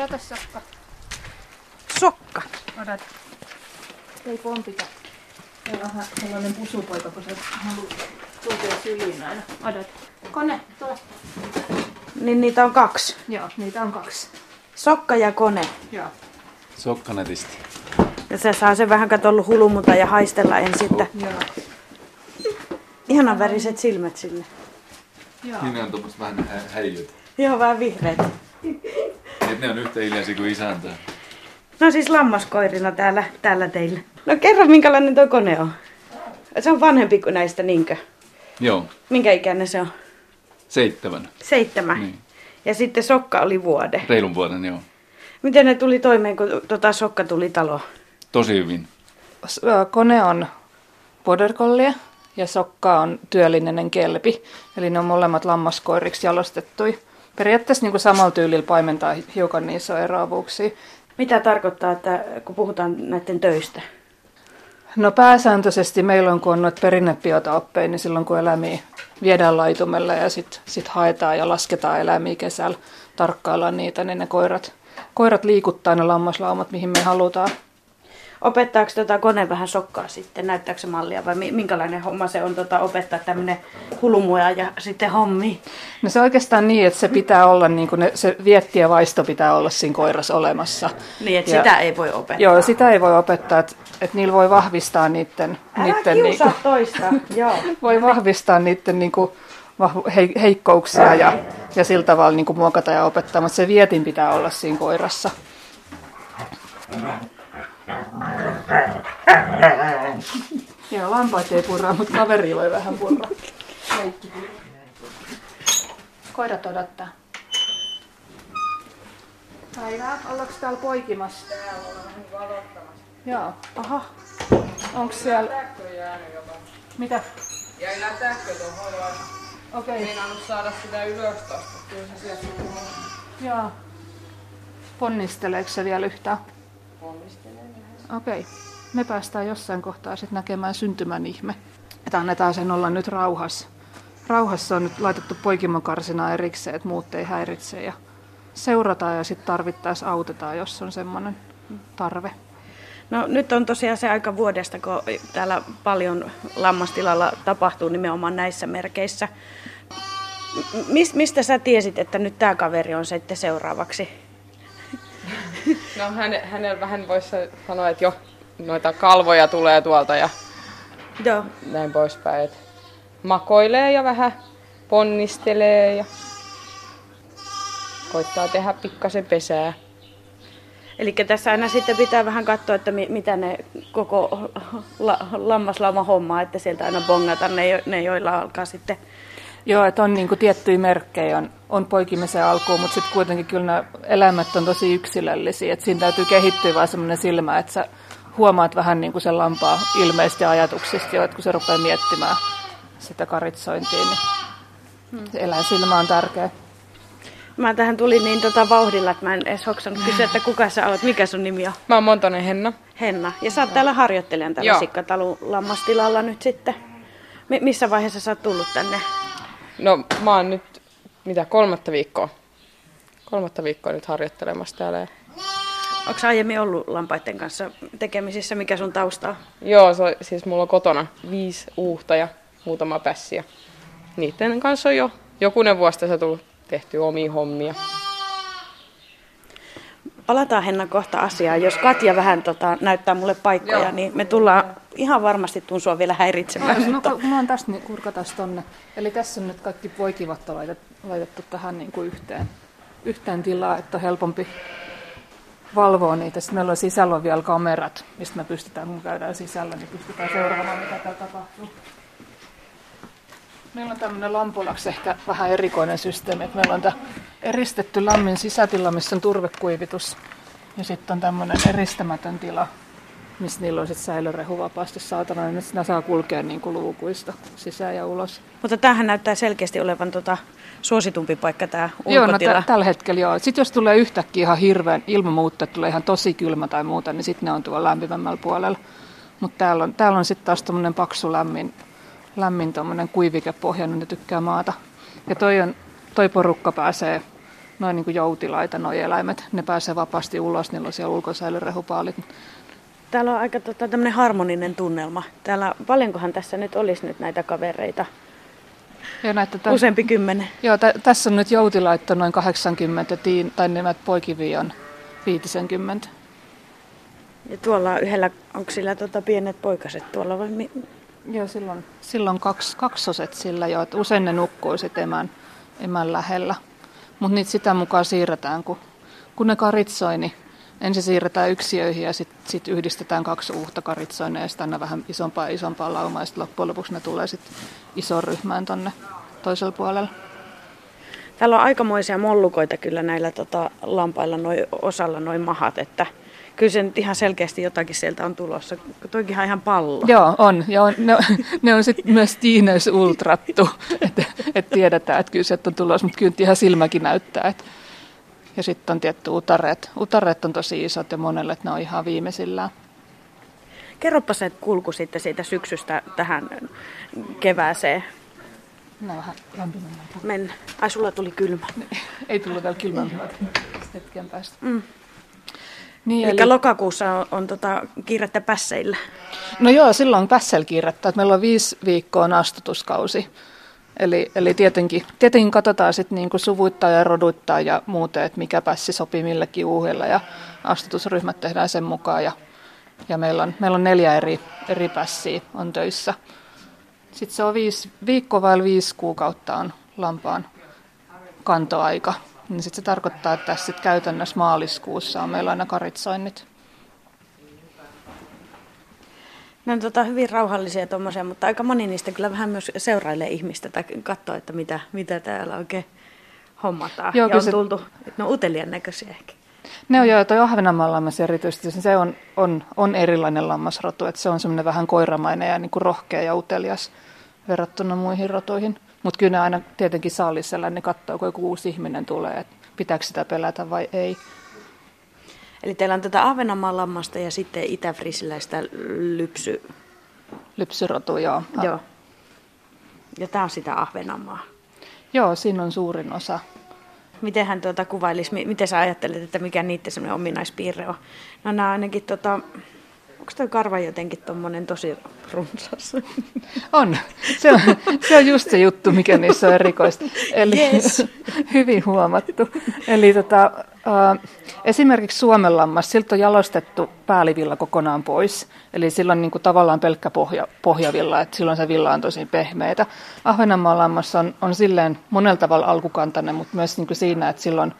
Odota sokka. Sokka. Odota. Ei pompita. Se on vähän sellainen pusupoika, kun se haluaa kulkea syliin aina. Odota. Kone, tule. Niin niitä on kaksi. Joo, niitä on kaksi. Sokka ja kone. Joo. Sokkanetisti. Ja se saa sen vähän katsoa hulumuta ja haistella ensin. Että Joo. ihanan väriset silmät sille. Joo. Niin on tuommoista vähän hä- häijyt. Joo, vähän vihreät. Ne on yhtä hiljaisia kuin isäntä. No siis lammaskoirina täällä, täällä teillä. No kerro minkälainen tuo kone on. Se on vanhempi kuin näistä, niinkö? Joo, Minkä ikäinen se on? seitsemän. Seitsemän. Niin. Ja sitten Sokka oli vuode. Reilun vuoden, joo. Miten ne tuli toimeen, kun tota Sokka tuli taloon? Tosi hyvin. S- Kone on border collie ja sokka on työllinen kelpi. Eli ne on molemmat lammaskoiriksi jalostettui. Periaatteessa niin kuin samalla tyylillä paimentaa hiukan niissä eroavuuksia. Mitä tarkoittaa, että kun puhutaan näiden töistä? No pääsääntöisesti meillä on, kun on noita perinnebiotooppeja, niin silloin kun eläimiä viedään laitumelle ja sitten sit haetaan ja lasketaan eläimiä kesällä, tarkkaillaan niitä, niin ne koirat, koirat liikuttaa ne lammaslaumat, mihin me halutaan. Opettaako tota kone vähän sokkaa sitten? Näyttääkö se mallia vai mi- minkälainen homma se on tota, opettaa tämmöinen hulumuja ja sitten hommi? No se oikeastaan niin, että se pitää olla, niin kuin ne, se vietti ja vaisto pitää olla siinä koirassa olemassa. Niin, että Ja- sitä ei voi opettaa. Joo, sitä ei voi opettaa, että, että niillä voi vahvistaa niiden, Älä niiden kiusaa niinku, toista. Joo. voi vahvistaa niiden vahvu- hei, heikkouksia ja, ja sillä tavalla niinku, muokata ja opettaa, mutta se vietin pitää olla siinä koirassa. Joo, lampaat ei purra, mutta kaveri voi vähän purra. Koirat odottaa. Päivää, ollaanko täällä poikimassa? Täällä ollaan vähän valottamassa. Joo. Aha. Onko siellä... Mitä? Jäi lätäkkö tuohon ja Okei. Okay. meinannut saada sitä ylös tosta. Kyllä se sieltä tulee. Joo. Ponnisteleeko se vielä yhtään? Ponnistelee Okei. Me päästään jossain kohtaa sitten näkemään syntymän ihme. Että annetaan sen olla nyt rauhassa. Rauhassa on nyt laitettu poikimokarsina erikseen, että muut ei häiritse. Ja seurataan ja sitten tarvittaessa autetaan, jos on semmoinen tarve. No nyt on tosiaan se aika vuodesta, kun täällä paljon lammastilalla tapahtuu nimenomaan näissä merkeissä. Mistä sä tiesit, että nyt tämä kaveri on sitten seuraavaksi? No häne, hänellä vähän voisi sanoa, että jo noita kalvoja tulee tuolta ja Joo. näin poispäin. Et makoilee ja vähän ponnistelee ja koittaa tehdä pikkasen pesää. Eli tässä aina sitten pitää vähän katsoa, että mi- mitä ne koko la- lammaslauma hommaa, että sieltä aina bongata ne, jo- ne joilla alkaa sitten. Joo, että on niinku tiettyjä merkkejä, on, on poikimisen alkuun, mutta sitten kuitenkin kyllä nämä eläimet on tosi yksilöllisiä. Että siinä täytyy kehittyä vaan semmoinen silmä, että sä huomaat vähän niin kuin sen lampaa ilmeisesti ja ajatuksista jo, että kun se rupeaa miettimään sitä karitsointia, niin se eläinsilmä on tärkeä. Mä tähän tulin niin tota vauhdilla, että mä en edes hoksannut kysyä, että kuka sä oot, mikä sun nimi on? Mä oon Montonen Henna. Henna. Ja sä oot täällä harjoittelijan täällä. Sikkatalun lammastilalla nyt sitten. Mi- missä vaiheessa sä oot tullut tänne? No mä oon nyt, mitä, kolmatta viikkoa. Kolmatta viikkoa nyt harjoittelemassa täällä. Onko aiemmin ollut lampaiden kanssa tekemisissä? Mikä sun tausta on? Joo, se, siis mulla on kotona viisi uuhta ja muutama pässi. Ja niiden kanssa on jo jokunen vuosi tässä tullut tehty omia hommia. Palataan Henna kohta asiaan. Jos Katja vähän tota, näyttää mulle paikkoja, Joo. niin me tullaan ihan varmasti tuun sua vielä häiritsemään. No, kun mulla on tästä, niin kurkatas tonne. Eli tässä on nyt kaikki poikivat laitettu, laitettu tähän niin kuin yhteen, yhteen tilaa, että on helpompi valvoa niitä. Sitten meillä on sisällä on vielä kamerat, mistä me pystytään, kun käydään sisällä, niin pystytään seuraamaan, mitä täällä tapahtuu. Meillä on tämmöinen lampulaksi ehkä vähän erikoinen systeemi, että meillä on tämä eristetty lämmin sisätila, missä on turvekuivitus. Ja sitten on tämmöinen eristämätön tila, missä niillä on sitten säilörehu vapaasti saatana, niin ne saa kulkea niin kuin luukuista sisään ja ulos. Mutta tämähän näyttää selkeästi olevan tota, suositumpi paikka tämä Joo, no ulkotila. tä- tällä hetkellä joo. Sitten jos tulee yhtäkkiä ihan hirveän ilmamuutto, että tulee ihan tosi kylmä tai muuta, niin sitten ne on tuolla lämpimämmällä puolella. Mutta täällä on, täällä on sitten taas tämmöinen paksu lämmin, lämmin tommonen kuivikepohja, niin ne tykkää maata. Ja toi, on, toi porukka pääsee noin niin joutilaita, nuo eläimet. Ne pääsee vapaasti ulos, niillä on siellä ulkosäilyrehupaalit. Täällä on aika tota, tämmöinen harmoninen tunnelma. Täällä, paljonkohan tässä nyt olisi nyt näitä kavereita? Ja näitä tämän, Useampi kymmenen. Joo, t- tässä on nyt joutilaitto noin 80, tiin, tai nämä poikivi on 50. Ja tuolla yhdellä, onko sillä tota pienet poikaset tuolla vai mi- Joo, silloin, silloin kaksi, kaksoset sillä jo, että usein ne nukkuu sitten emän, emän lähellä. Mutta niitä sitä mukaan siirretään, kun, kun ne karitsoi, niin ensin siirretään yksiöihin ja sitten sit yhdistetään kaksi uutta karitsoineen ja sitten aina vähän isompaa ja isompaa laumaa ja sitten loppujen lopuksi ne tulee sitten isoon ryhmään tonne toisella puolella. Täällä on aikamoisia mollukoita kyllä näillä tota, lampailla noi, osalla noin mahat, että kyllä se nyt ihan selkeästi jotakin sieltä on tulossa. Toikinhan ihan pallo. Joo, on. Ja on, ne, ne on sitten myös tiineys ultrattu, että et tiedetään, että kyllä sieltä on tulossa, mutta kyllä ihan silmäkin näyttää. Et. Ja sitten on tietty utareet. Utareet on tosi isot ja monelle, että ne on ihan viimeisillään. Kerropa se kulku sitten siitä syksystä tähän kevääseen. Ne on vähän lämpimämmät. Men, ai sulla tuli kylmä. Ei tullut vielä kylmämmät hetken päästä. Mm. Niin, Eli lokakuussa on, on tota, kiirettä pässeillä. No joo, silloin pässel kiirettä, että meillä on viisi viikkoa on astutuskausi. Eli, eli tietenkin, tietenkin katsotaan sitten niinku suvuittaa ja roduttaa ja muuten, että mikä pässi sopii millekin uuhelle ja astutusryhmät tehdään sen mukaan. Ja, ja meillä, on, meillä on neljä eri, eri pässiä on töissä. Sitten se on viisi, viikko vai viisi kuukautta on lampaan kantoaika. Niin sitten se tarkoittaa, että tässä sit käytännössä maaliskuussa on meillä aina karitsoinnit. Ne on tota, hyvin rauhallisia tuommoisia, mutta aika moni niistä kyllä vähän myös seurailee ihmistä tai katsoo, että mitä, mitä täällä oikein hommataan. Joo, ja on se- tultu, ne on uteliaan näköisiä ehkä. Ne on joo, toi Ahvenanmaan lammas erityisesti, se on, on, on erilainen lammasrotu, että se on semmoinen vähän koiramainen ja niin kuin rohkea ja utelias verrattuna muihin rotuihin. Mutta kyllä ne aina tietenkin saalissa ne katsoo, kun joku uusi ihminen tulee, että pitääkö sitä pelätä vai ei. Eli teillä on tätä Ahvenanmaan lammasta ja sitten itäfrisiläistä lypsy. Lypsyrotu, joo. Joo. Ja tämä on sitä Ahvenanmaa. Joo, siinä on suurin osa. Miten hän tuota kuvailisi, mi- miten sä ajattelet, että mikä niiden semmoinen ominaispiirre on? No nämä ainakin, tota, onko tuo karva jotenkin tommonen tosi runsas? On. Se on, se on just se juttu, mikä niissä on erikoista. Eli Yes. hyvin huomattu. Eli tota, äh, esimerkiksi Suomen lammas, siltä on jalostettu päälivilla kokonaan pois. Eli sillä on niin kuin, tavallaan pelkkä pohja, pohjavilla, että silloin se villa on tosi pehmeitä. Ahvenanmaan lammas on, on silleen monella tavalla alkukantainen, mutta myös niin kuin siinä, että silloin,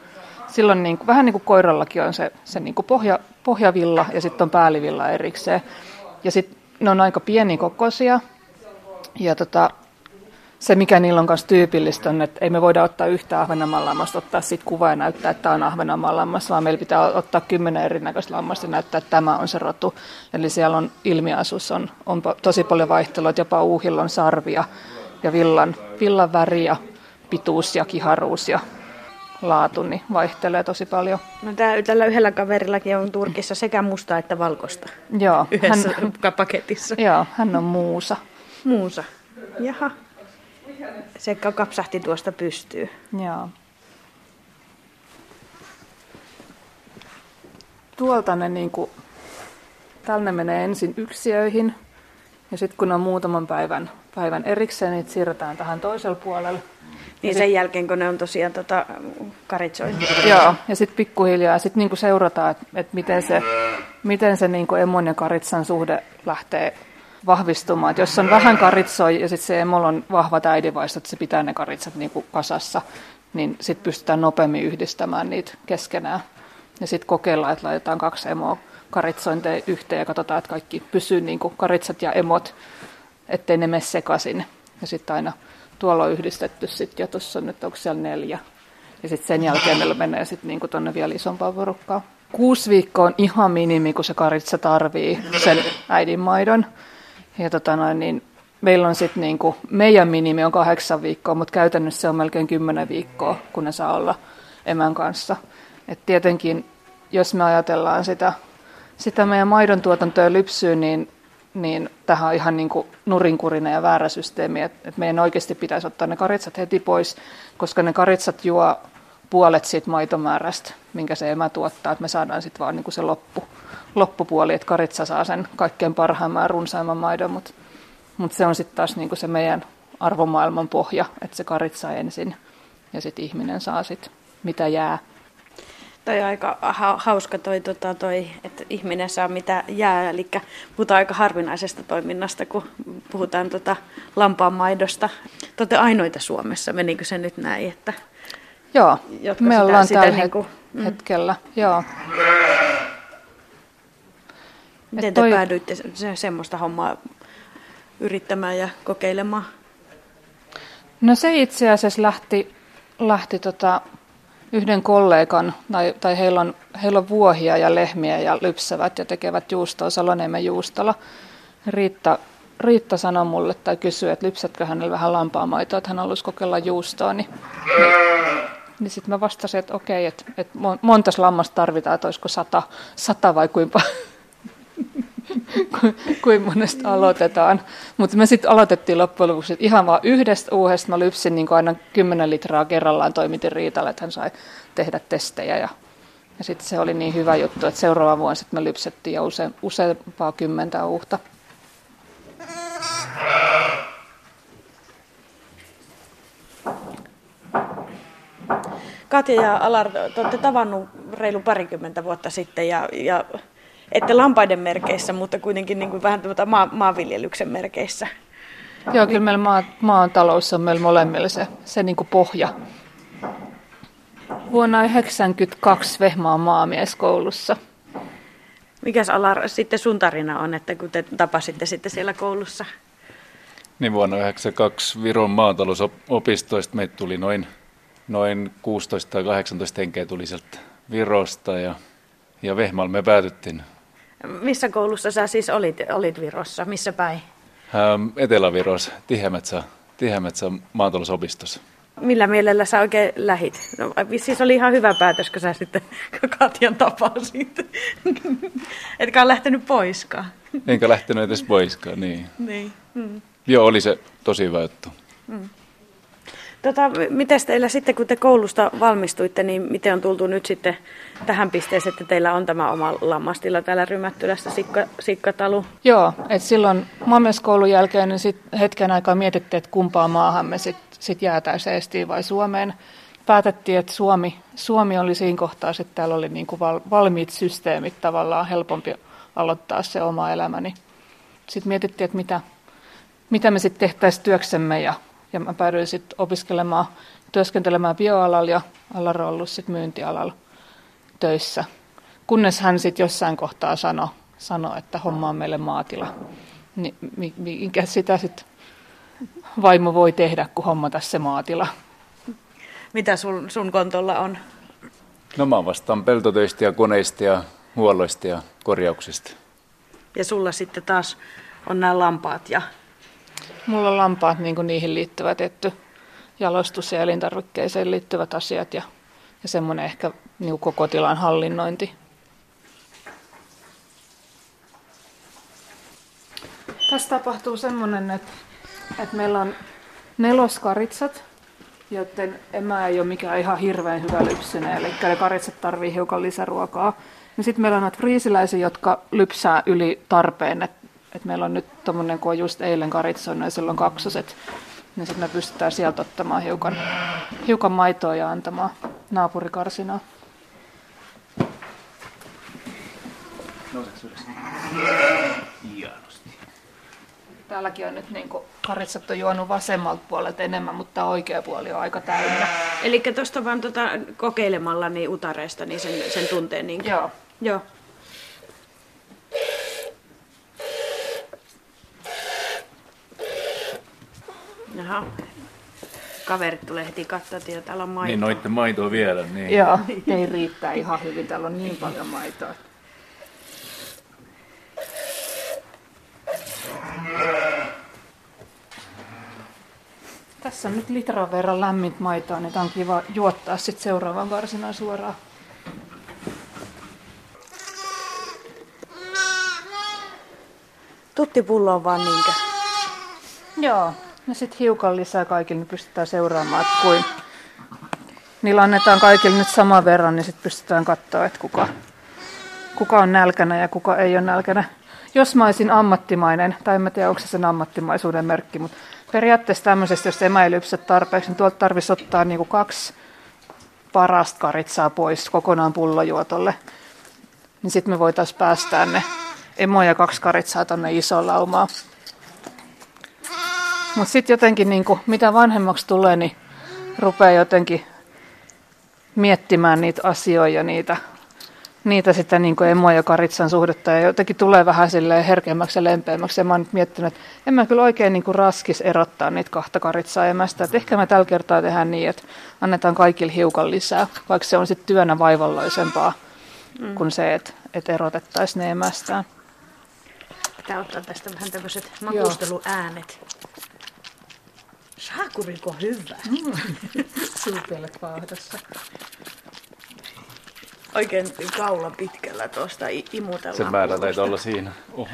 silloin niin kuin, vähän niin kuin koirallakin on se, se niin kuin pohja, pohjavilla ja sitten on päälivilla erikseen. Ja sitten ne on aika pienikokoisia, ja tota, se, mikä niillä on myös tyypillistä, on, että ei me voida ottaa yhtä Ahvenanmaan lammasta, ottaa siitä kuvaa ja näyttää, että tämä on Ahvenanmaan lammas, vaan meillä pitää ottaa kymmenen erinäköistä lammasta ja näyttää, että tämä on se rotu. Eli siellä on ilmiasus, on, on tosi paljon vaihtelua, jopa uuhilla on sarvia ja villan, villan väri ja pituus ja kiharuus ja laatu, niin vaihtelee tosi paljon. No tää, tällä yhdellä kaverillakin on Turkissa sekä mustaa että valkoista Joo, yhdessä hän, paketissa. joo, hän on muusa. Muusa. Jaha. Se kapsahti tuosta pystyy. Joo. Tuolta ne niinku, tällä ne menee ensin yksiöihin ja sitten kun on muutaman päivän, päivän erikseen, niin siirretään tähän toiselle puolelle. Niin sen jälkeen, kun ne on tosiaan tota, karitsoitu. Joo, ja sitten pikkuhiljaa sit niinku seurataan, että et miten se, miten se niinku emon ja karitsan suhde lähtee vahvistumaan. Et jos on vähän karitsoi ja sitten se emolla on vahvat äidinvaistot, että se pitää ne karitsat niinku kasassa, niin sitten pystytään nopeammin yhdistämään niitä keskenään. Ja sitten kokeillaan, että laitetaan kaksi emoa karitsointeja yhteen ja katsotaan, että kaikki pysyy niinku karitsat ja emot, ettei ne mene sekaisin. Ja sitten aina tuolla on yhdistetty sitten, ja tuossa nyt, onko siellä neljä. Ja sitten sen jälkeen meillä menee sitten niinku tuonne vielä isompaan porukkaan. Kuusi viikkoa on ihan minimi, kun se karitsa tarvii sen äidinmaidon. Ja tota noin, niin meillä on sitten niinku, meidän minimi on kahdeksan viikkoa, mutta käytännössä se on melkein kymmenen viikkoa, kun ne saa olla emän kanssa. Et tietenkin, jos me ajatellaan sitä, sitä meidän maidon tuotantoa ja lypsyä, niin, niin tähän on ihan niin kuin nurinkurinen ja väärä systeemi, että et meidän oikeasti pitäisi ottaa ne karitsat heti pois, koska ne karitsat juo puolet siitä maitomäärästä, minkä se emä tuottaa, että me saadaan sitten vaan niin kuin se loppu, loppupuoli, että karitsa saa sen kaikkein parhaimman runsaimman maidon, mutta, mutta se on sitten taas niin kuin se meidän arvomaailman pohja, että se karitsa ensin ja sitten ihminen saa sitten mitä jää. Toi on aika hauska toi, tota, toi, että ihminen saa mitä jää, eli puhutaan aika harvinaisesta toiminnasta, kun puhutaan tota lampaan maidosta. Te olette ainoita Suomessa, menikö se nyt näin, että Joo, me ollaan sitä, tällä niin kuin, mm. hetkellä, joo. Miten te toi... päädyitte se, semmoista hommaa yrittämään ja kokeilemaan? No se itse asiassa lähti, lähti tota, yhden kollegan, tai, tai heillä, on, heillä on vuohia ja lehmiä ja lypsävät ja tekevät juustoa Saloniemen juustolla. Riitta, Riitta sanoi mulle tai kysyi, että lypsätkö hänelle vähän lampaamaitoa, että hän haluaisi kokeilla juustoa, niin, niin, niin sitten mä vastasin, että okei, että, että montas lammasta tarvitaan, että olisiko sata, sata vai kuinka kuin monesta aloitetaan. Mutta me sitten aloitettiin loppujen lopuksi ihan vaan yhdestä uuhesta. Mä lypsin niin aina 10 litraa kerrallaan, toimitin Riitalle, että hän sai tehdä testejä. Ja, ja sitten se oli niin hyvä juttu, että seuraava vuonna sitten me lypsettiin jo use, useampaa kymmentä uuhta. Katja ja Alar, te olette tavannut reilu parikymmentä vuotta sitten ja, ja ette lampaiden merkeissä, mutta kuitenkin niin kuin vähän tuota maa, maanviljelyksen merkeissä. Joo, kyllä meillä maa, maatalous on meillä molemmilla se, se niin kuin pohja. Vuonna 1992 Vehmaan maamieskoulussa. Mikäs Alar sitten sun tarina on, että kun te tapasitte sitten siellä koulussa? Niin vuonna 1992 Viron maatalousopistoista meitä tuli noin, noin 16 tai 18 henkeä tuli sieltä Virosta ja, ja Vehmaalla me päätyttiin missä koulussa sä siis olit, olit Virossa? Missä päin? Ähm, Etelä-Virossa, Tihämetsä, Tihämetsä maatalousopistossa. Millä mielellä sä oikein lähit? No, siis oli ihan hyvä päätös, kun sä sitten Katjan tapasit. Etkä ole lähtenyt poiskaan. Enkä lähtenyt edes poiskaan, niin. niin. Mm. Joo, oli se tosi hyvä juttu. Mm. Tota, miten teillä sitten, kun te koulusta valmistuitte, niin miten on tultu nyt sitten tähän pisteeseen, että teillä on tämä oma lammastila täällä Rymättylässä, Sikka, Sikkatalu? Joo, että silloin maamieskoulun jälkeen niin sit hetken aikaa mietittiin, että kumpaa maahan me sitten sit jäätäisiin Estiin vai Suomeen. Päätettiin, että Suomi, Suomi oli siinä kohtaa, että täällä oli niin kuin val, valmiit systeemit tavallaan helpompi aloittaa se oma elämäni. Sitten mietittiin, että mitä, mitä me sitten tehtäisiin työksemme ja ja mä päädyin sitten opiskelemaan, työskentelemään bioalalla ja Allar on ollut sitten myyntialalla töissä. Kunnes hän sitten jossain kohtaa sanoi, sano, että homma on meille maatila. Niin minkä sitä sitten vaimo voi tehdä, kun homma tässä maatila? Mitä sun, sun kontolla on? No mä vastaan peltotöistä ja koneista ja huolloista ja korjauksista. Ja sulla sitten taas on nämä lampaat ja Mulla on lampaat niin kuin niihin liittyvät, että jalostus- ja elintarvikkeeseen liittyvät asiat ja, ja semmoinen ehkä niin koko tilan hallinnointi. Tässä tapahtuu semmoinen, että, että meillä on neloskaritsat, joiden emä ei ole mikään ihan hirveän hyvä lypsyne, eli ne karitsat tarvii hiukan lisäruokaa. Ja sitten meillä on näitä friisiläisiä, jotka lypsää yli tarpeen, että et meillä on nyt tuommoinen, kun on just eilen karitsoinut ja silloin kaksoset, niin sitten me pystytään sieltä ottamaan hiukan, hiukan maitoa ja antamaan naapurikarsinaa. Täälläkin on nyt niin karitsat on juonut vasemmalta puolelta enemmän, mutta oikea puoli on aika täynnä. Eli tuosta vaan tota, kokeilemalla niin utareesta niin sen, sen tunteen. Niin... Joo. Joo. Jaha. Kaverit tulee heti katsoa, että täällä on maitoa. Niin, noitte maitoa vielä. Niin. Joo, ei riittää ihan hyvin. Täällä on niin paljon maitoa. Tässä on nyt litran verran lämmintä maitoa, niin tämä on kiva juottaa sitten seuraavan karsinaan suoraan. Tuttipullo on vaan niinkö? Joo, ja sitten hiukan lisää kaikille, niin pystytään seuraamaan, että kuin, niillä annetaan kaikille nyt saman verran, niin sitten pystytään katsoa, että kuka, kuka on nälkänä ja kuka ei ole nälkänä. Jos mä olisin ammattimainen, tai en tiedä, onko se sen ammattimaisuuden merkki, mutta periaatteessa tämmöisestä, jos emä ei lypsä tarpeeksi, niin tuolta tarvitsisi ottaa niinku kaksi parasta karitsaa pois kokonaan pullojuotolle. Niin sitten me voitaisiin päästää ne emo ja kaksi karitsaa tonne isoon laumaan. Mutta sitten jotenkin, niinku, mitä vanhemmaksi tulee, niin rupeaa jotenkin miettimään niitä asioita ja niitä, niitä sitä niin kuin emo ja karitsan suhdetta ja jotenkin tulee vähän sille herkemmäksi ja lempeämmäksi. Ja mä oon nyt miettinyt, että en mä kyllä oikein niin kuin raskis erottaa niitä kahta karitsaa emästä. Että ehkä me tällä kertaa tehdään niin, että annetaan kaikille hiukan lisää, vaikka se on sitten työnä vaivalloisempaa mm. kuin se, että, että erotettaisiin ne emästään. Pitää ottaa tästä vähän tämmöiset makusteluäänet. Saakuriko hyvä? Mm. Paahdossa. Oikein kaula pitkällä tuosta imutellaan. Sen määrä taitaa olla siinä. Oho.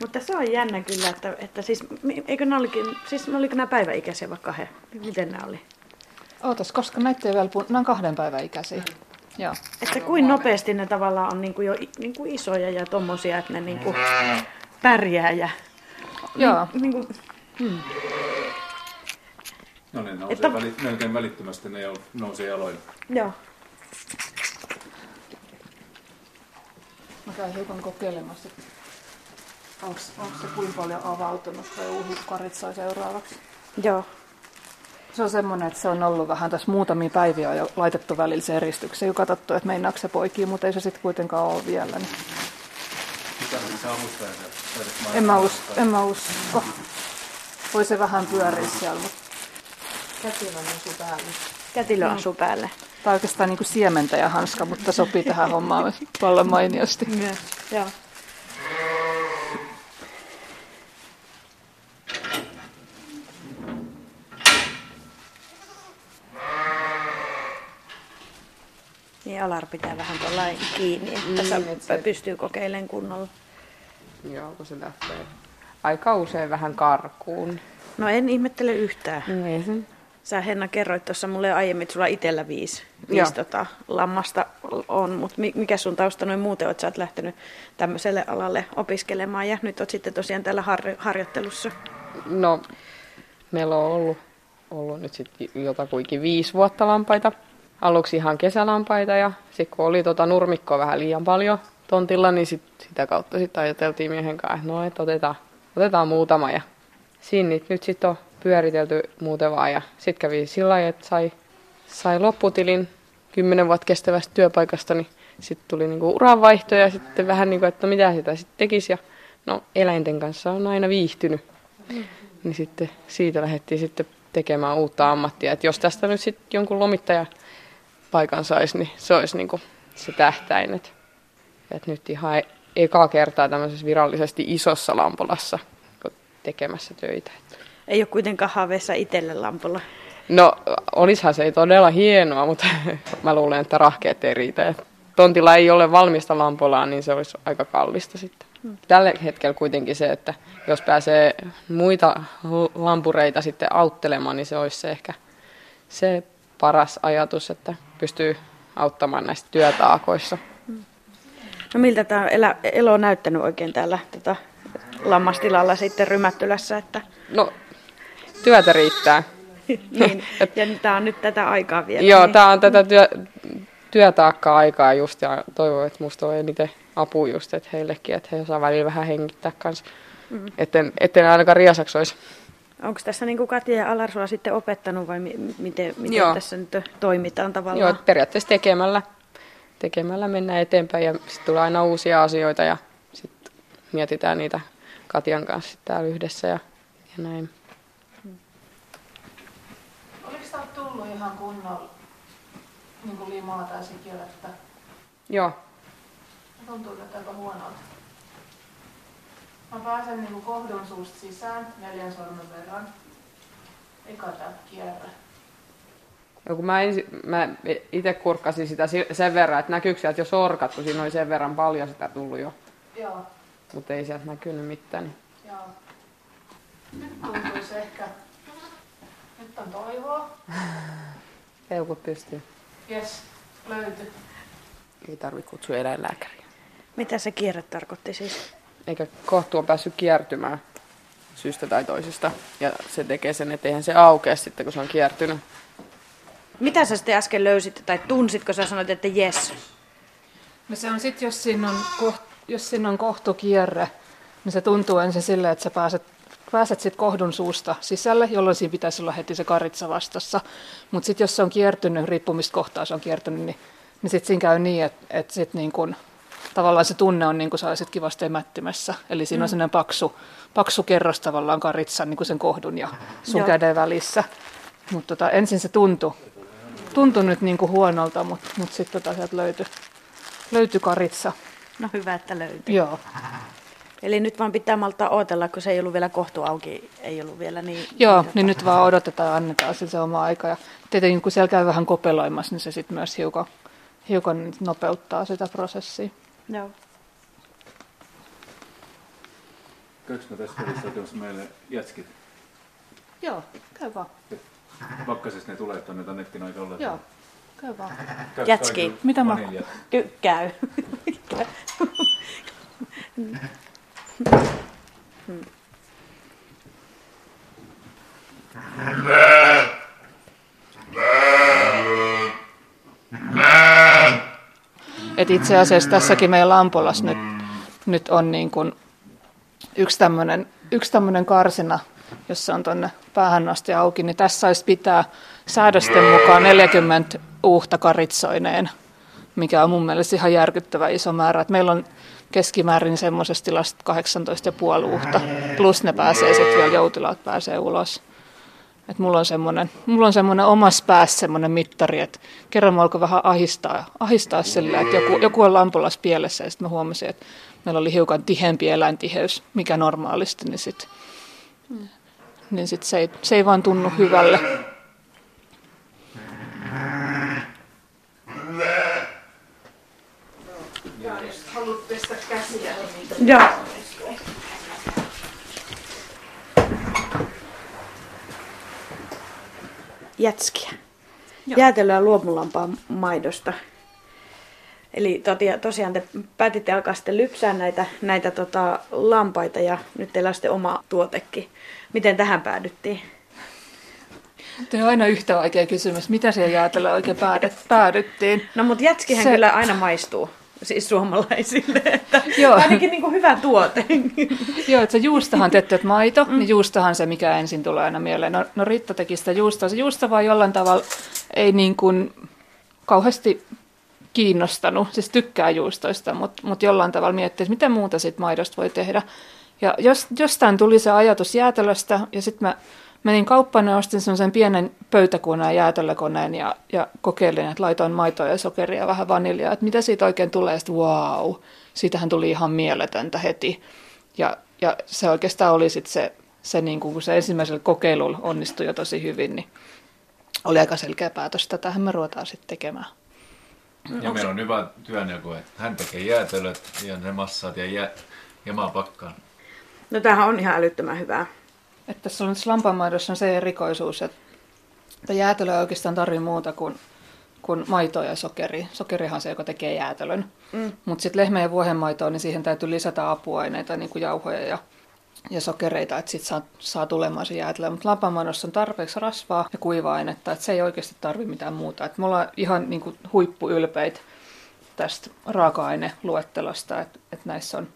Mutta se on jännä kyllä, että, että siis, eikö ne olikin, siis oliko nämä päiväikäisiä vaikka he? Miten nämä oli? Ootas, koska näitä ei vielä nämä on kahden päivän ikäisiä. Joo. Että kuin nopeasti ne tavallaan on niin kuin jo niin kuin isoja ja tommosia, että ne niin kuin pärjää ja Joo. Niin, niin kuin, hmm. No ne nousee että... väli, melkein välittömästi, ne nousee jaloille. Joo. Mä käyn hiukan kokeilemassa, onko se kuinka paljon avautunut tai uusi karitsa seuraavaksi. Joo. Se on semmoinen, että se on ollut vähän tässä muutamia päiviä jo laitettu välillä eristykseen ja katsottu, että meinaako se poikii, mutta ei se sitten kuitenkaan ole vielä. Niin. Mitä se avustaja en mä, usko, en mä usko. Voi se vähän pyöriä siellä, mutta... Kätilö asuu päälle. Kätilö mm. asuu päälle. Tämä on oikeastaan niin kuin siementäjähanska, mutta sopii tähän hommaan vallan mainiosti. Myös, joo. Alar pitää vähän tuolla kiinni, että mm, että se pystyy kokeilemaan kunnolla. Joo, kun se lähtee aika usein vähän karkuun. No en ihmettele yhtään. Sen. Sä Henna kerroit tuossa mulle aiemmin, että sulla itsellä viisi, viisi tota, lammasta on, mutta mikä sun tausta noin muuten, että sä oot lähtenyt tämmöiselle alalle opiskelemaan ja nyt oot sitten tosiaan täällä har- harjoittelussa? No, meillä on ollut, ollut nyt sitten jotakuinkin viisi vuotta lampaita. Aluksi ihan kesälampaita ja sitten kun oli tota nurmikkoa vähän liian paljon tontilla, niin sit, sitä kautta sitten ajateltiin miehen kanssa, että no, että otetaan, otetaan muutama. Ja siinä niitä nyt sitten on pyöritelty muuten vaan. Ja sitten kävi sillä lailla, että sai, sai lopputilin kymmenen vuotta kestävästä työpaikasta, niin sitten tuli niinku uranvaihto ja sitten vähän niin kuin, että no mitä sitä sitten tekisi. Ja no eläinten kanssa on aina viihtynyt. Mm-hmm. Niin sitten siitä lähdettiin sitten tekemään uutta ammattia. Että jos tästä nyt sitten jonkun lomittaja paikan saisi, niin se olisi niin kuin se tähtäin. Että, että nyt ihan eka kertaa tämmöisessä virallisesti isossa lampolassa tekemässä töitä. Ei ole kuitenkaan haaveessa itselle lampolla. No, olishan se todella hienoa, mutta mä luulen, että rahkeet ei riitä. Tontilla ei ole valmista lampolaa, niin se olisi aika kallista sitten. Hmm. Tällä hetkellä kuitenkin se, että jos pääsee muita lampureita sitten auttelemaan, niin se olisi se ehkä se paras ajatus, että pystyy auttamaan näissä työtaakoissa. No miltä tämä elä, elo on näyttänyt oikein täällä tota, lammastilalla sitten Rymättylässä? Että... No, työtä riittää. niin, ja tämä on nyt tätä aikaa vielä. Joo, niin. tämä on tätä työ, työtaakkaa aikaa just ja toivon, että musta on eniten apu just, että heillekin, että he osaa välillä vähän hengittää kanssa. Mm. Etten, etten ainakaan riesaksi olisi. Onko tässä niin Katja ja Alarsua sitten opettanut vai miten, miten tässä nyt toimitaan tavallaan? Joo, periaatteessa tekemällä, tekemällä mennään eteenpäin ja sitten tulee aina uusia asioita ja sitten mietitään niitä Katjan kanssa täällä yhdessä ja, ja näin. Oliko tämä tullut ihan kunnolla niin kuin limaa tai sikiövettä? Joo. Tuntuu aika huonolta. Mä pääsen niinku kohdun suusta sisään neljän sormen verran. Eka tää kierre. No kun mä, ensi, mä itse kurkkasin sitä sen verran, että näkyykö sieltä jo sorkat, kun siinä oli sen verran paljon sitä tullut jo Joo, mutta ei sieltä näkynyt mitään. Niin joo. Nyt tuntuisi ehkä... Nyt on toivoa. peukut pystyy. Jes, löytyi. Ei tarvitse kutsua eläinlääkäriä. Mitä se kierre tarkoitti siis? Eikä kohtu on päässyt kiertymään syystä tai toisesta. Ja se tekee sen, että eihän se aukea sitten, kun se on kiertynyt. Mitä sä sitten äsken löysit tai tunsitko sä sanoit, että jes? No se on sitten, jos siinä on, koht, jos siinä on kohtukierre, niin se tuntuu ensin silleen, että sä pääset, pääset sitten kohdun suusta sisälle, jolloin siinä pitäisi olla heti se karitsa vastassa. Mutta sitten jos se on kiertynyt, riippumista kohtaa se on kiertynyt, niin, niin sitten siinä käy niin, että, että sit niin kun, tavallaan se tunne on niin kuin sä olisit kivasti emättimässä. Eli siinä mm. on sellainen paksu, paksu kerros tavallaan karitsan niin kuin sen kohdun ja sun Joo. käden välissä. Mutta tota, ensin se tuntui, tuntui nyt niin kuin huonolta, mutta mut sitten tota, sieltä löytyi, löytyi karitsa. No hyvä, että löytyi. Joo. Eli nyt vaan pitää maltaa odotella, kun se ei ollut vielä kohtu auki, ei ollut vielä niin... Joo, niin, niin nyt vaan odotetaan ja annetaan sille se oma aika. Ja tietenkin kun siellä käy vähän kopeloimassa, niin se sitten myös hiukan, hiukan nopeuttaa sitä prosessia. Joo. Käykö mä tässä välissä hakemassa meille jätskit? Joo, käy vaan. Pakkasessa ne tulee, että annetaan nettin aika olla. Joo, käy vaan. Käy Jätski. Mitä mä- vaniljat. Tykkää. Et itse asiassa tässäkin meidän Lampolas nyt, nyt on niin kuin yksi tämmöinen yksi tämmönen karsina, jossa on tuonne päähän asti auki, niin tässä saisi pitää säädösten mukaan 40 uutta karitsoineen, mikä on mun mielestä ihan järkyttävä iso määrä. Et meillä on keskimäärin semmoisesta tilasta 18,5 uutta, plus ne pääsee sitten vielä joutilaat pääsee ulos. Et mulla on semmoinen, mulla on semmoinen omassa päässä semmoinen mittari, että kerran mä alkoi vähän ahistaa, ahistaa sillä, että joku, joku on lampulas pielessä ja sitten mä huomasin, että meillä oli hiukan tiheämpi eläintiheys, mikä normaalisti, niin sitten niin sit se, ei, se ei vaan tunnu hyvälle. Haluat pestä käsiä, niin Joo. Jätskiä. Joo. Jäätelöä luomulampaan maidosta. Eli tosiaan te päätitte alkaa sitten lypsää näitä, näitä tota, lampaita ja nyt teillä on sitten oma tuotekin. Miten tähän päädyttiin? Tuo on aina yhtä vaikea kysymys, mitä siellä jäätelöä oikein päädy- päädyttiin. No mutta jätskihän se... kyllä aina maistuu, siis suomalaisille, että Joo. ainakin niin kuin hyvä tuote. Joo, että se juustahan tettet maito, mm. niin juustahan se, mikä ensin tulee aina mieleen. No, no Ritta teki sitä juustoa. Se juusto vaan jollain tavalla ei niin kuin kauheasti kiinnostanut, siis tykkää juustoista, mutta mut jollain tavalla miettii, että mitä muuta siitä maidosta voi tehdä. Ja jos, jostain tuli se ajatus jäätelöstä, ja sitten mä menin kauppaan ja ostin semmoisen pienen pöytäkoneen, jäätelökoneen, ja, ja kokeilin, että laitoin maitoa ja sokeria ja vähän vaniljaa, että mitä siitä oikein tulee, sitten wow, siitähän tuli ihan mieletöntä heti. Ja, ja se oikeastaan oli sitten se, se niin kuin, kun se ensimmäisellä kokeilulla onnistui jo tosi hyvin, niin oli aika selkeä päätös, että tähän me ruvetaan sitten tekemään. Ja meillä on hyvä työnjako, että hän tekee jäätelöt ja ne massaat ja jä, jamaa pakkaan. No tämähän on ihan älyttömän hyvää. Että tässä on nyt lampanmaidossa on se erikoisuus, että jäätelö ei oikeastaan tarvitse muuta kuin, kuin maitoa ja sokeri. Sokerihan on se, joka tekee jäätelön. Mm. Mutta sitten lehmän ja vuohenmaitoon, niin siihen täytyy lisätä apuaineita, niin kuin jauhoja ja, ja sokereita, että sitten saa, saa tulemaan se jäätelö. Mutta lampanmaidossa on tarpeeksi rasvaa ja kuiva-ainetta, että se ei oikeasti tarvitse mitään muuta. Et me ollaan ihan niin kuin huippuylpeitä tästä raaka-aineluettelosta, että, että näissä on,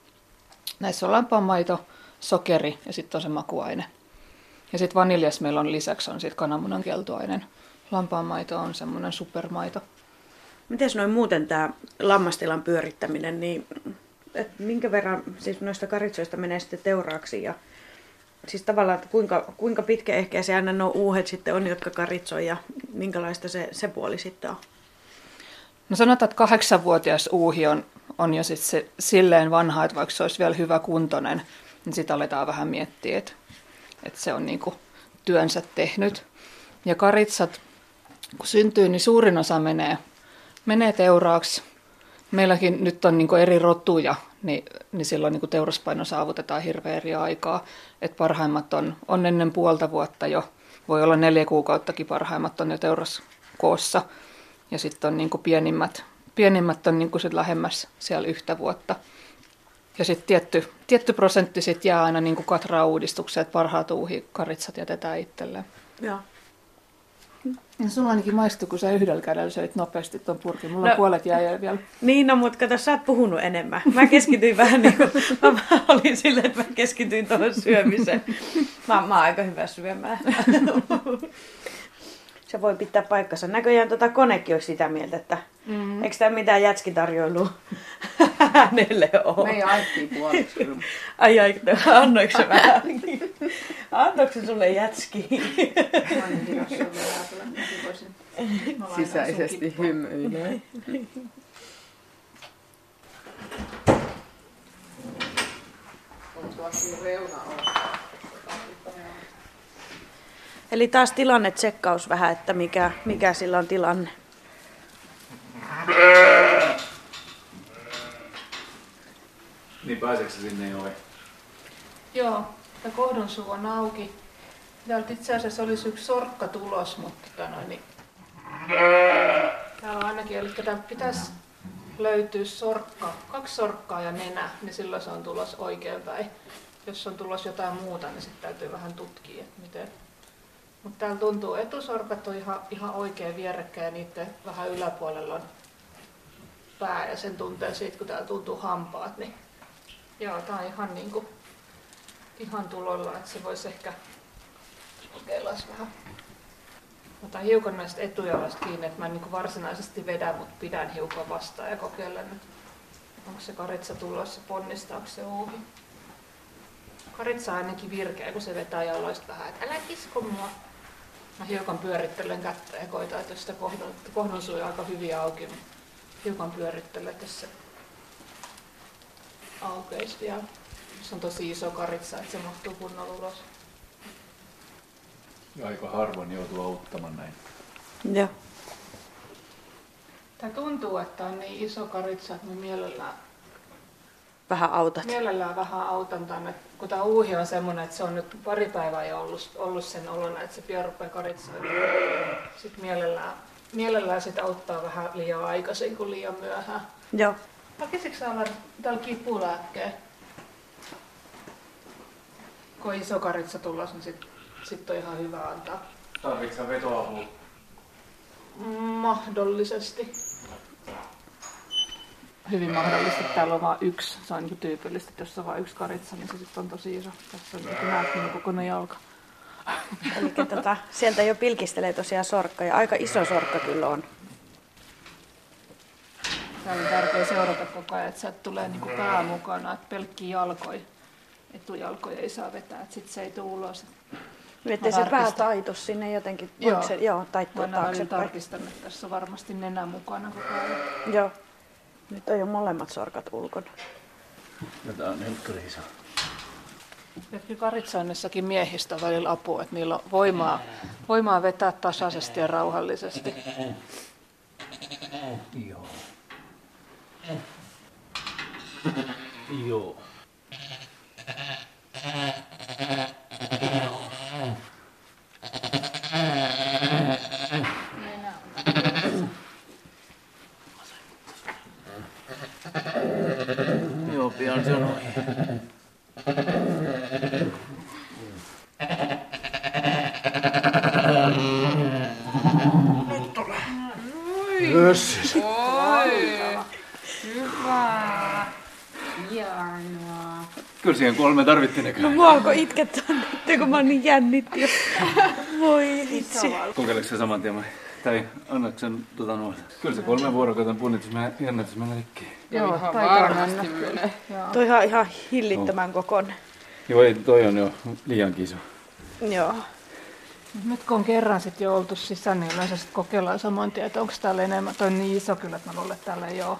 näissä on lampanmaito, sokeri ja sitten on se makuaine. Ja sitten vaniljas meillä on lisäksi on sitten kananmunan keltuainen. Lampaanmaito on semmoinen supermaito. Miten noin muuten tämä lammastilan pyörittäminen, niin et minkä verran siis noista karitsoista menee sitten teuraaksi ja siis tavallaan, että kuinka, kuinka pitkä ehkä se aina nuo uuhet sitten on, jotka karitsoi ja minkälaista se, se puoli sitten on? No sanotaan, että kahdeksanvuotias uuhi on, on jo sit se, silleen vanha, että vaikka se olisi vielä hyvä kuntoinen, niin sitä aletaan vähän miettiä, että, että se on niinku työnsä tehnyt. Ja karitsat, kun syntyy, niin suurin osa menee, menee teuraaksi. meilläkin nyt on niin eri rotuja, niin, niin silloin niin teuraspaino saavutetaan hirveän eri aikaa. Et parhaimmat on, on ennen puolta vuotta jo, voi olla neljä kuukauttakin parhaimmat on jo teuraskoossa. Ja sitten on niin pienimmät, pienimmät on niin sit lähemmäs siellä yhtä vuotta. Ja sitten tietty, tietty prosentti sit jää aina niin katraa uudistukseen, että parhaat uuhikaritsat jätetään itselleen. Joo. Ja sulla ainakin maistui, kun sä yhdellä kädellä söit nopeasti tuon purkin. Mulla no, puolet jäi vielä. Niin, no mutta kato, sä oot puhunut enemmän. Mä keskityin vähän niin kuin, mä olin silleen, että mä keskityin tuohon syömiseen. Mä, mä oon aika hyvä syömään. Se voi pitää paikkansa. Näköjään tota konekin olisi sitä mieltä, että mm-hmm. eikö tämä mitään jätskitarjoilua hänelle ole? Me ei puoliksi. Ai ai, annoiko se vähän? Antoiko se sulle jätski? Sisäisesti hymyilee. Eli taas tilanne tsekkaus vähän, että mikä, mikä sillä on tilanne. Niin pääseekö se sinne jo? Joo, tämä kohdun suu on auki. Täältä itse asiassa olisi yksi sorkka tulos, mutta tota noin, niin... täällä on ainakin, eli täältä pitäisi löytyä sorkka, kaksi sorkkaa ja nenä, niin silloin se on tulos oikeinpäin. Jos on tulos jotain muuta, niin sitten täytyy vähän tutkia, että miten. Mutta täällä tuntuu, etusorkat on ihan, ihan oikein vierekkäin ja niiden vähän yläpuolella on pää ja sen tuntee siitä, kun täällä tuntuu hampaat, niin joo, tää on ihan niinku ihan tulolla, että se voisi ehkä kokeilla vähän. Otan hiukan näistä etujaloista kiinni, että mä en niin varsinaisesti vedä, mutta pidän hiukan vastaan ja kokeilen, että onko se karitsa tulossa, ponnistaako se uuhi. Karitsa on ainakin virkeä, kun se vetää jaloista vähän, että älä kisko mua. Mä hiukan pyörittelen kättä ja koitan, että jos sitä kohdon, kohdon aika hyvin auki, niin hiukan pyörittelen, että se aukeisi vielä. Se on tosi iso karitsa, että se mahtuu kunnolla ulos. Ja aika harvoin joutuu auttamaan näin. Joo. Tämä tuntuu, että on niin iso karitsa, että me mielellään, vähän autat. mielellään vähän autan tänne. Kun tämä uuhi on semmoinen, että se on nyt pari päivää jo ollut, ollut sen olona, että se pian rupeaa karitsoimaan. Sitten mielellään, mielellään sitä auttaa vähän liian aikaisin kuin liian myöhään. Joo. Hakisitko olla tällä kipulääkkeen? Kun iso karitsa tulos, niin sitten sit on ihan hyvä antaa. Tarvitsetko vetoapua? Mahdollisesti. Hyvin mahdollisesti. Täällä on vain yksi. Se on niin tyypillistä, että jos on vain yksi karitsa, niin se sitten on tosi iso. Tässä on niin näet niin kokoinen jalka. Eli tota, sieltä jo pilkistelee tosiaan sorkka ja aika iso sorkka kyllä on. Täällä on tärkeää seurata koko ajan, että sieltä tulee niin pää mukana, että pelkkiä jalkoja, etujalkoja ei saa vetää, että sitten se ei tule ulos. Että se pää taitus sinne jotenkin, joo, se, joo taittua taaksepäin. tarkistan, että tässä on varmasti nenä mukana koko ajan. Joo. Nyt on jo molemmat sorkat ulkona. Ja tää on helkkari iso. Karitsoinnissakin miehistä on välillä apua, että niillä on voimaa, voimaa vetää tasaisesti ja rauhallisesti. Joo. Joo, pian se on ohi. Nyt tulee. Jösses. Oi. Hyvä. Hienoa. Kyllä siihen kolme tarvittiin näköjään. No mua alkoi itkettää nyt, kun mä niin jännitti. Voi vitsi. Kokeileeko se saman tien vai? Tai annatko sen tota noita? Kyllä se kolme vuorokauden punnitus menee, jännätys menee rikki. Joo, ihan varmasti mennä. menee. Toi ihan, ihan hillittömän kokoinen. Joo, ei, toi on jo liian iso. Joo. Nyt kun on kerran sitten jo oltu sisään, niin yleensä sit kokeillaan saman tien, että onko täällä enemmän. Toi on niin iso kyllä, että mä luulen, että täällä ei ole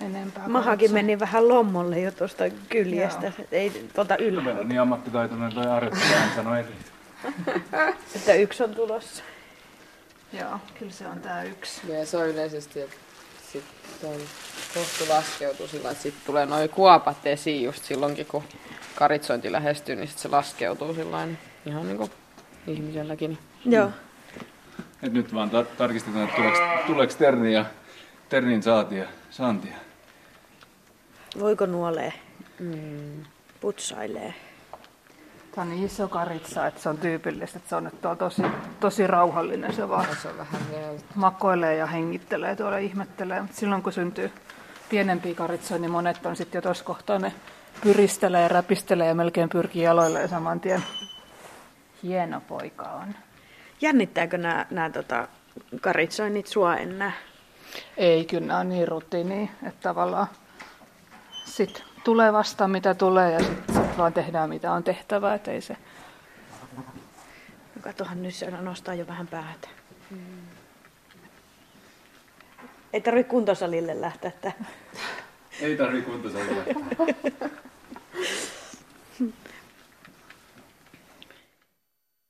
enempää. Mahakin meni vähän lommolle jo tuosta kyljestä. Ei tuota Meillä ylhäällä. on niin ammattitaitoinen toi harjoittelija, hän sanoi eri. Että yksi on tulossa. Joo, kyllä se on tää yksi. Ja se on yleisesti, että sit on tohtu laskeutuu sillä, että sitten tulee noin kuopat esiin just silloinkin, kun karitsointi lähestyy, niin sit se laskeutuu sillä ihan niin kuin ihmiselläkin. Joo. Et nyt vaan tar- tarkistetaan, että tuleeko, tuleeko terni ja ternin saatia, saantia. Voiko nuolee? Mm. Putsailee. Tämä on niin iso karitsa, että se on tyypillistä, että se on nyt tuolla tosi, tosi rauhallinen. Se vaan Se on vähän makoilee ja hengittelee tuolla ihmettelee. Mutta silloin kun syntyy pienempiä karitsoja, niin monet on sitten jo tuossa kohtaa ne pyristelee ja räpistelee ja melkein pyrkii jaloilleen saman tien. Hieno poika on. Jännittääkö nämä, nämä tota, karitsoinnit sua enää? Ei, kyllä nämä on niin rutiini, että tavallaan sit tulee vasta mitä tulee ja sitten sit vaan tehdään mitä on tehtävä, että ei se Katohan nyt se nostaa jo vähän päätä. Ei tarvitse kuntosalille lähteä. Että... Ei tarvitse kuntosalilla.